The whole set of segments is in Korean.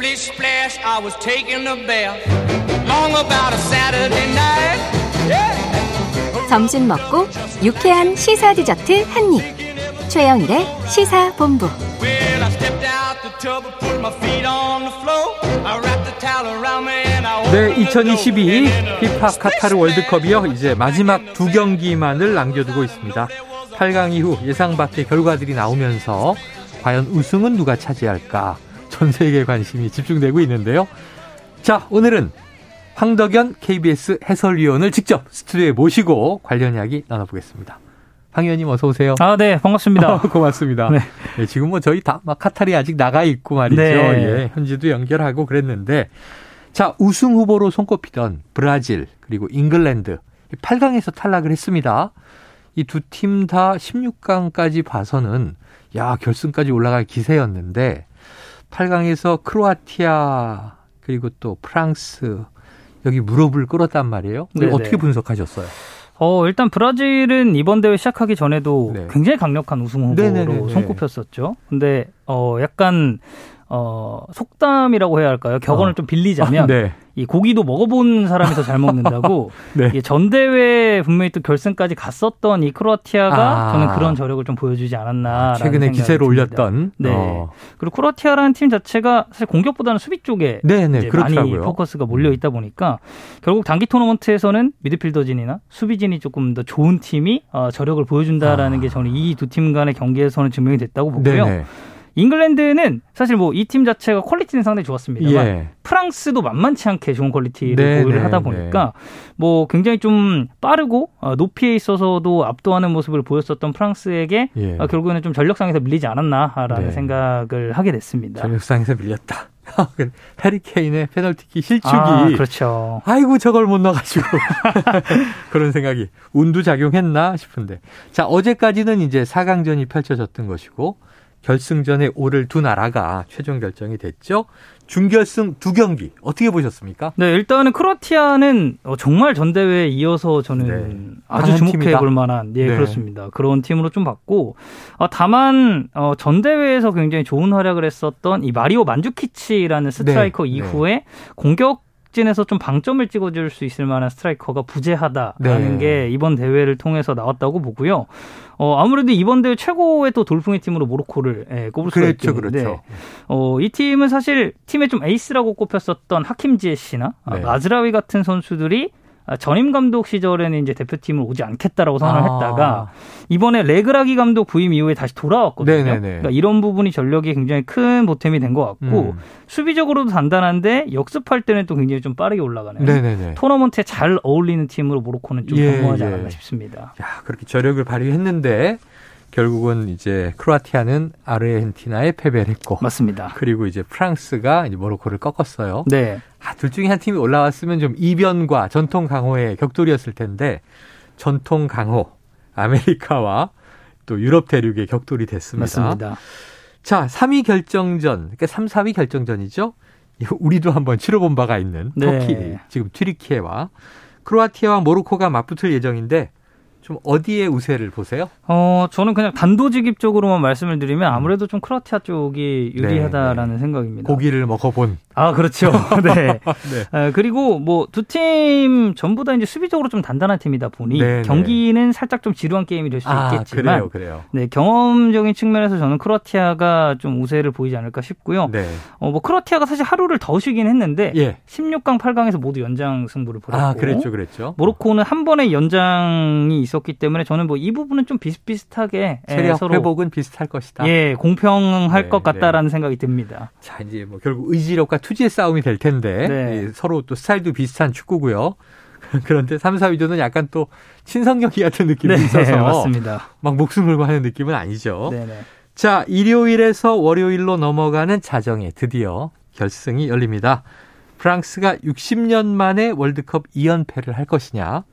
Splish splash, I was taking a bath. Long about a Saturday night. Yeah. 점심 먹고 유쾌한 시사 디저트 한 입. 최영일의 시사 본부. Well, I stepped out the tub and put my feet on the floor. I wrapped the towel around me and I 네, 2022 피파 카타르 월드컵이요. 이제 마지막 두 경기만을 남겨두고 있습니다. 8강 이후 예상 밖의 결과들이 나오면서 과연 우승은 누가 차지할까? 전 세계 관심이 집중되고 있는데요. 자, 오늘은 황덕연 KBS 해설위원을 직접 스튜디오에 모시고 관련 이야기 나눠보겠습니다. 황 의원님 어서 오세요. 아, 네, 반갑습니다. 고맙습니다. 네. 네, 지금 뭐 저희 다 막 카타르에 아직 나가 있고 말이죠. 네. 예, 현지도 연결하고 그랬는데 자 우승 후보로 손꼽히던 브라질 그리고 잉글랜드 8강에서 탈락을 했습니다. 이 두 팀 다 16강까지 봐서는 야 결승까지 올라갈 기세였는데 8강에서 크로아티아 그리고 또 프랑스 여기 무릎을 꿇었단 말이에요. 어떻게 분석하셨어요? 어, 일단 브라질은 이번 대회 시작하기 전에도 네. 굉장히 강력한 우승 후보로 네네네네. 손꼽혔었죠. 근데 어 약간 어 속담이라고 해야 할까요? 격언을 어. 좀 빌리자면 아, 네. 이 고기도 먹어본 사람이 더 잘 먹는다고 네. 이게 전 대회 분명히 또 결승까지 갔었던 이 크로아티아가 아. 저는 그런 저력을 좀 보여주지 않았나 최근에 기세를 올렸던 네. 어. 그리고 크로아티아라는 팀 자체가 사실 공격보다는 수비 쪽에 네네 이제 많이. 음. 포커스가 몰려 있다 보니까 결국 단기 토너먼트에서는 미드필더진이나 수비진이 조금 더 좋은 팀이 어, 저력을 보여준다라는 아. 게 저는 이 두 팀 간의 경기에서는 증명이 됐다고 보고요. 네네. 잉글랜드는 사실 뭐 이 팀 자체가 quality는 상당히 좋았습니다만 예. 프랑스도 만만치 않게 좋은 quality를 네, 보유를 네, 하다 보니까 뭐 굉장히 좀 빠르고 어, 높이에 있어서도 압도하는 모습을 보였었던 프랑스에게 예. 어, 결국에는 좀 전력상에서 밀리지 않았나라는 네. 생각을 하게 됐습니다. 전력상에서 밀렸다. 해리케인의 페널티킥 실축이 아, 그렇죠. 아이고 저걸 못 넣어가지고 그런 생각이 운도 작용했나 싶은데 자 어제까지는 이제 4강전이 펼쳐졌던 것이고 결승전에 오를 두 나라가 최종 결정이 됐죠 준결승 두 경기 어떻게 보셨습니까? 네, 일단은 크로아티아는 어, 정말 전 대회에 이어서 저는 네. 아주 주목해. 볼 만한, 예, 네. 그렇습니다. 그런 팀으로 좀 봤고, 어, 다만, 어, 전 대회에서 굉장히 좋은 활약을 했었던 이 마리오 만주키치라는 스트라이커 네. 이후에 공격 진에서 좀 방점을 찍어줄 수 있을 만한 스트라이커가 부재하다라는 네. 게 이번 대회를 통해서 나왔다고 보고요. 어, 아무래도 이번 대회 최고의 또 돌풍의 팀으로 모로코를 예, 꼽을 수가 그렇죠 있겠는데, 그렇죠 어, 이 팀은 사실 팀의 좀 에이스라고 꼽혔었던 하킴지에 씨나 아, 네. 마즈라위 같은 선수들이 아, 전임 감독 시절에는 이제 대표팀을 오지 않겠다라고 선언을 아. 했다가 이번에 레그라기 감독 부임 이후에 다시 돌아왔거든요. 네네네. 그러니까 이런 부분이 전력이 굉장히 큰 보탬이 된 것 같고 음. 수비적으로도 단단한데 역습할 때는 또 굉장히 좀 빠르게 올라가는 네네네 토너먼트에 잘 어울리는 팀으로 모로코는 좀 예, 성공하지 예. 않았나 싶습니다. 야 그렇게 저력을 발휘했는데 결국은 이제 크로아티아는 아르헨티나에 패배를 했고 맞습니다. 그리고 이제 프랑스가 이제 모로코를 꺾었어요. 네. 아, 둘 중에 한 팀이 올라왔으면 좀 이변과 전통 강호의 격돌이었을 텐데 전통 강호 아메리카와 또 유럽 대륙의 격돌이 됐습니다. 맞습니다. 자, 3위 결정전, 그러니까 3, 4위 결정전이죠. 우리도 한번 치러본 바가 있는 네. 터키, 지금 튀르키예와 크로아티아와 모로코가 맞붙을 예정인데 좀 어디에 우세를 보세요? 어, 저는 그냥 단도직입적으로만 말씀을 드리면 아무래도 좀 크로아티아 쪽이 유리하다라는 생각입니다. 고기를 먹어본. 아, 그렇죠. 네. 네. 어, 그리고 뭐 두 팀 전부 다 이제 수비적으로 좀 단단한 팀이다 보니 네, 네. 경기는 살짝 좀 지루한 게임이 될수 아, 있겠지만 그래요, 그래요. 네, 경험적인 측면에서 저는 크로아티아가 좀 우세를 보이지 않을까 싶고요. 네. 어, 뭐 크로아티아가 사실 하루를 더 쉬긴 했는데 예. 16강, 8강에서 모두 연장 승부를 벌였고 아, 그랬죠, 그랬죠. 모로코는 한 번의 연장이 있었 기 때문에 저는 뭐 이 부분은 좀 비슷비슷하게 예, 체력 서로 회복은 비슷할 것이다. 예, 공평할 네, 것 같다라는 생각이 듭니다. 자, 이제 뭐 결국 의지력과 투지의 싸움이 될 텐데 네. 예, 서로 또 스타일도 비슷한 축구고요. 그런데 3, 4위전은 약간 또 친선경기 같은 느낌이 네, 있어서 맞습니다. 막 목숨 걸고 하는 느낌은 아니죠. 네, 네. 자, 일요일에서 월요일로 넘어가는 자정에 드디어 결승이 열립니다. 프랑스가 60년 만에 월드컵 2연패를 할 것이냐,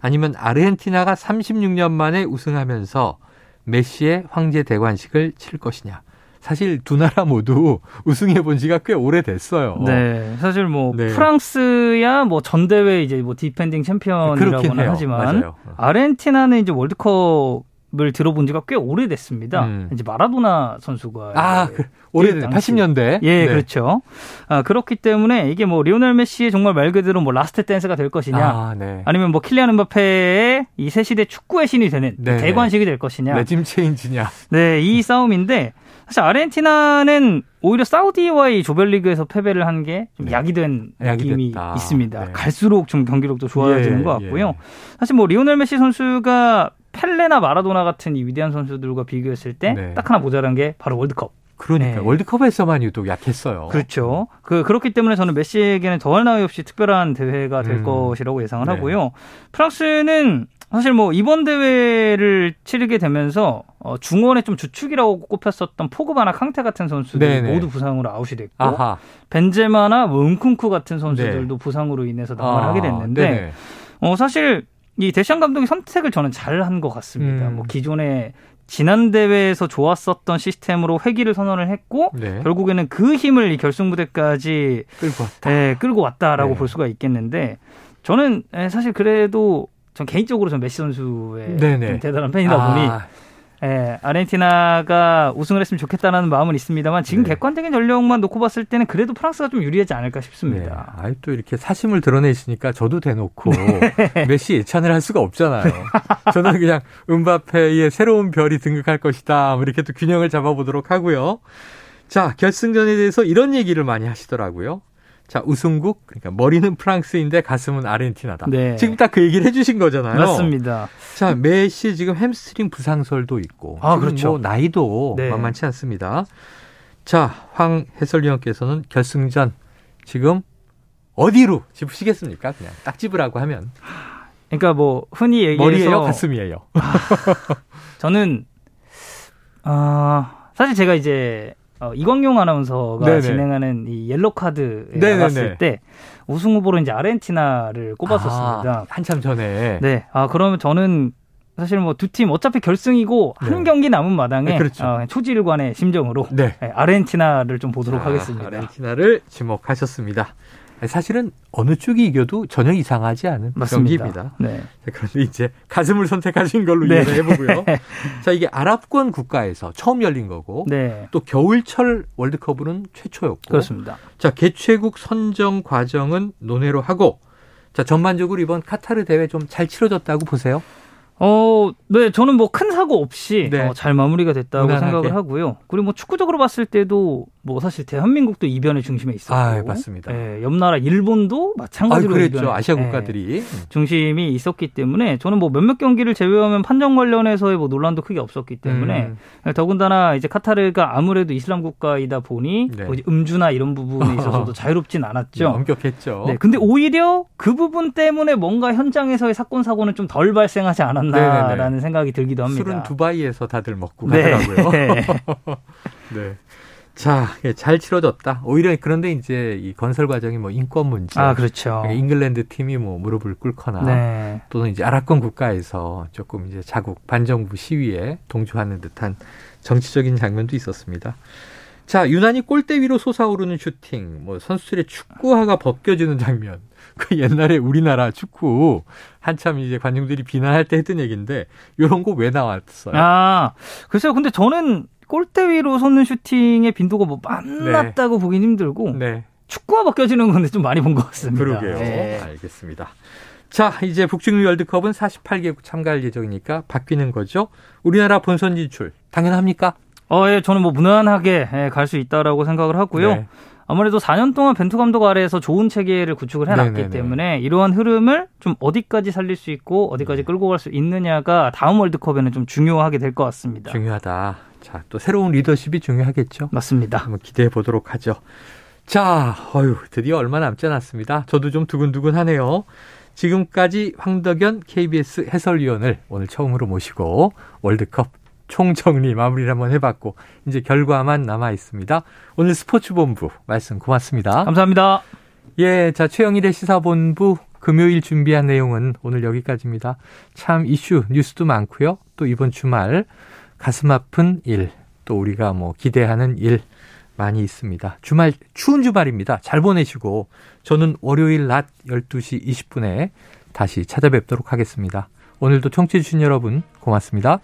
아니면 아르헨티나가 36년 만에 우승하면서 메시의 황제 대관식을 치를 것이냐. 사실 두 나라 모두 우승해 본 지가 꽤 오래됐어요. 네, 사실 뭐 네. 프랑스야 뭐 전 대회 이제 뭐 defending champion이라고는. 하지만 맞아요. 아르헨티나는 이제 월드컵 을 들어본 지가 꽤 오래됐습니다. 음. 이제 마라도나 선수가 아, 그, 오래된 당시- 80년대. 예, 그렇죠. 아, 그렇기 때문에 이게 뭐 리오넬 메시의 정말 말 그대로 뭐 last dance가 될 것이냐, 아, 네. 아니면 뭐 킬리안 음바페의 이 새 시대 축구의 신이 되는 네, 대관식이 될 것이냐. regime change냐. 네, 이 싸움인데 사실 아르헨티나는 오히려 사우디와의 조별리그에서 패배를 한 게좀 네. 약이 된 약이 느낌이 됐다. 있습니다. 네. 갈수록 좀 경기력도 좋아지는 예, 것 같고요. 예. 사실 뭐 리오넬 메시 선수가 펠레나 마라도나 같은 이 위대한 선수들과 비교했을 때딱 네. 하나 모자란 게 바로 월드컵. 그러니까 네. 월드컵에서만 유독 약했어요. 그렇죠. 그 그렇기 때문에 저는 메시에게는 더할 나위 없이 특별한 대회가 될 음. 것이라고 예상을 네. 하고요. 프랑스는 사실 뭐 이번 대회를 치르게 되면서 어, 중원의 좀 주축이라고 꼽혔었던 포그바나 캉테 같은 선수들 네네. 모두 부상으로 아웃이 됐고 아하. 벤제마나 뭐 은쿤쿠 같은 선수들도 네. 부상으로 인해서 낙마를 아, 하게 됐는데 네네. 어, 사실 이 데시안 감독이 선택을 저는 잘 한 것 같습니다. 음. 뭐 기존에 지난 대회에서 좋았었던 시스템으로 회기를 선언을 했고 네. 결국에는 그 힘을 이 결승 무대까지 끌고 왔다. 예, 끌고 왔다라고 네. 볼 수가 있겠는데 저는 예, 사실 그래도 전 개인적으로 전 메시 선수의 네네. 좀 대단한 팬이다 보니 아, 예, 아르헨티나가 우승을 했으면 좋겠다라는 마음은 있습니다만 지금 네. 객관적인 전력만 놓고 봤을 때는 그래도 프랑스가 좀 유리하지 않을까 네. 싶습니다. 아이 또 이렇게 사심을 드러내시니까 저도 대놓고 네. 메시 예찬을 할 수가 없잖아요. 저는 그냥 음바페의 새로운 별이 등극할 것이다. 뭐 이렇게 또 균형을 잡아보도록 하고요. 자 결승전에 대해서 이런 얘기를 많이 하시더라고요. 자 우승국 그러니까 머리는 프랑스인데 가슴은 아르헨티나다. 네. 지금 딱 그 얘기를 해주신 거잖아요. 맞습니다. 자 메시 지금 햄스트링 부상설도 있고 아, 그렇죠. 뭐 나이도 네. 만만치 않습니다. 자 황 해설위원께서는 결승전 지금 어디로 짚으시겠습니까? 그냥 딱 집으라고 하면 그러니까 뭐 흔히 얘기해서 머리예요, 가슴이에요. 저는 아 사실 제가 이제 어, 이광용 아나운서가 네네. 진행하는 이 옐로 카드에 네네네. 나갔을 때 우승 후보로 이제 아르헨티나를 꼽았었습니다. 아, 한참 전에. 네, 아 그러면 저는 사실 뭐 두 팀 어차피 결승이고 한 네. 경기 남은 마당에 네, 그렇죠. 어, 초지일관의 심정으로 네. 네, 아르헨티나를 좀 보도록 자, 하겠습니다. 아르헨티나를 지목하셨습니다. 사실은 어느 쪽이 이겨도 전혀 이상하지 않은 맞습니다. 경기입니다. 네. 자, 그런데 이제 가슴을 선택하신 걸로 네. 이해를 해보고요. 자, 이게 아랍권 국가에서 처음 열린 거고 네, 또 겨울철 월드컵은 최초였고 그렇습니다. 자, 개최국 선정 과정은 논외로 하고 자, 전반적으로 이번 카타르 대회 좀 잘 치러졌다고 보세요. 어, 네, 저는 뭐 큰 사고 없이 네. 어, 잘 마무리가 됐다고 무난하게. 생각을 하고요. 그리고 뭐 축구적으로 봤을 때도 뭐 사실 대한민국도 이변의 중심에 있었고, 아, 맞습니다. 예, 옆 나라 일본도 아, 마찬가지로 그랬죠. 이변의, 아시아 예, 국가들이. 중심이 있었기 때문에 저는 뭐 몇몇 경기를 제외하면 판정 관련해서의 뭐 논란도 크게 없었기 때문에 음. 더군다나 이제 카타르가 아무래도 이슬람 국가이다 보니 네. 뭐 음주나 이런 부분에 있어서도 자유롭진 네, 않았죠. 엄격했죠. 네, 근데 오히려 그 부분 때문에 뭔가 현장에서의 사건 사고는 좀 덜 발생하지 않았나라는 네네네. 생각이 들기도 합니다. 술은 두바이에서 다들 먹고 네. 가더라고요. 네. 네. 자, 예, 잘 치러졌다. 오히려 그런데 이제 이 건설 과정이 뭐 인권 문제, 아, 그렇죠. 잉글랜드 팀이 뭐 무릎을 꿇거나 네. 또는 이제 아랍권 국가에서 조금 이제 자국 반정부 시위에 동조하는 듯한 정치적인 장면도 있었습니다. 자, 유난히 골대 위로 솟아오르는 슈팅, 뭐 선수들의 축구화가 벗겨지는 장면. 그 옛날에 우리나라 축구 한참 이제 관중들이 비난할 때 했던 얘기인데 이런 거 왜 나왔어요? 아, 글쎄요. 근데 저는 골대 위로 솟는 슈팅의 빈도가 뭐 만났다고 보긴 힘들고 네, 축구화 벗겨지는 건데 좀 많이 본 것 같습니다. 그러게요. 네. 알겠습니다. 자, 이제 북중미 월드컵은 48개국 참가할 예정이니까 바뀌는 거죠. 우리나라 본선 진출 당연합니까? 어, 예, 저는 뭐 무난하게 예, 갈수 있다라고 생각을 하고요. 네. 아무래도 4년 동안 벤투 감독 아래에서 좋은 체계를 구축을 해놨기 네네네. 때문에 이러한 흐름을 좀 어디까지 살릴 수 있고 어디까지 끌고 갈 수 있느냐가 다음 월드컵에는 좀 중요하게 될 것 같습니다. 중요하다. 자, 또 새로운 리더십이 중요하겠죠. 맞습니다. 한번 기대해 보도록 하죠. 자, 어휴, 드디어 얼마 남지 않았습니다. 저도 좀 두근두근 하네요. 지금까지 황덕연 KBS 해설위원을 오늘 처음으로 모시고 월드컵 총정리 마무리를 한번 해봤고 이제 결과만 남아 있습니다. 오늘 스포츠본부 말씀 고맙습니다. 감사합니다. 예, 자 최영일의 시사본부 금요일 준비한 내용은 오늘 여기까지입니다. 참 이슈 뉴스도 많고요. 또 이번 주말 가슴 아픈 일, 또 우리가 뭐 기대하는 일 많이 있습니다. 주말 추운 주말입니다. 잘 보내시고 저는 월요일 낮 12시 20분에 다시 찾아뵙도록 하겠습니다. 오늘도 청취해 주신 여러분 고맙습니다.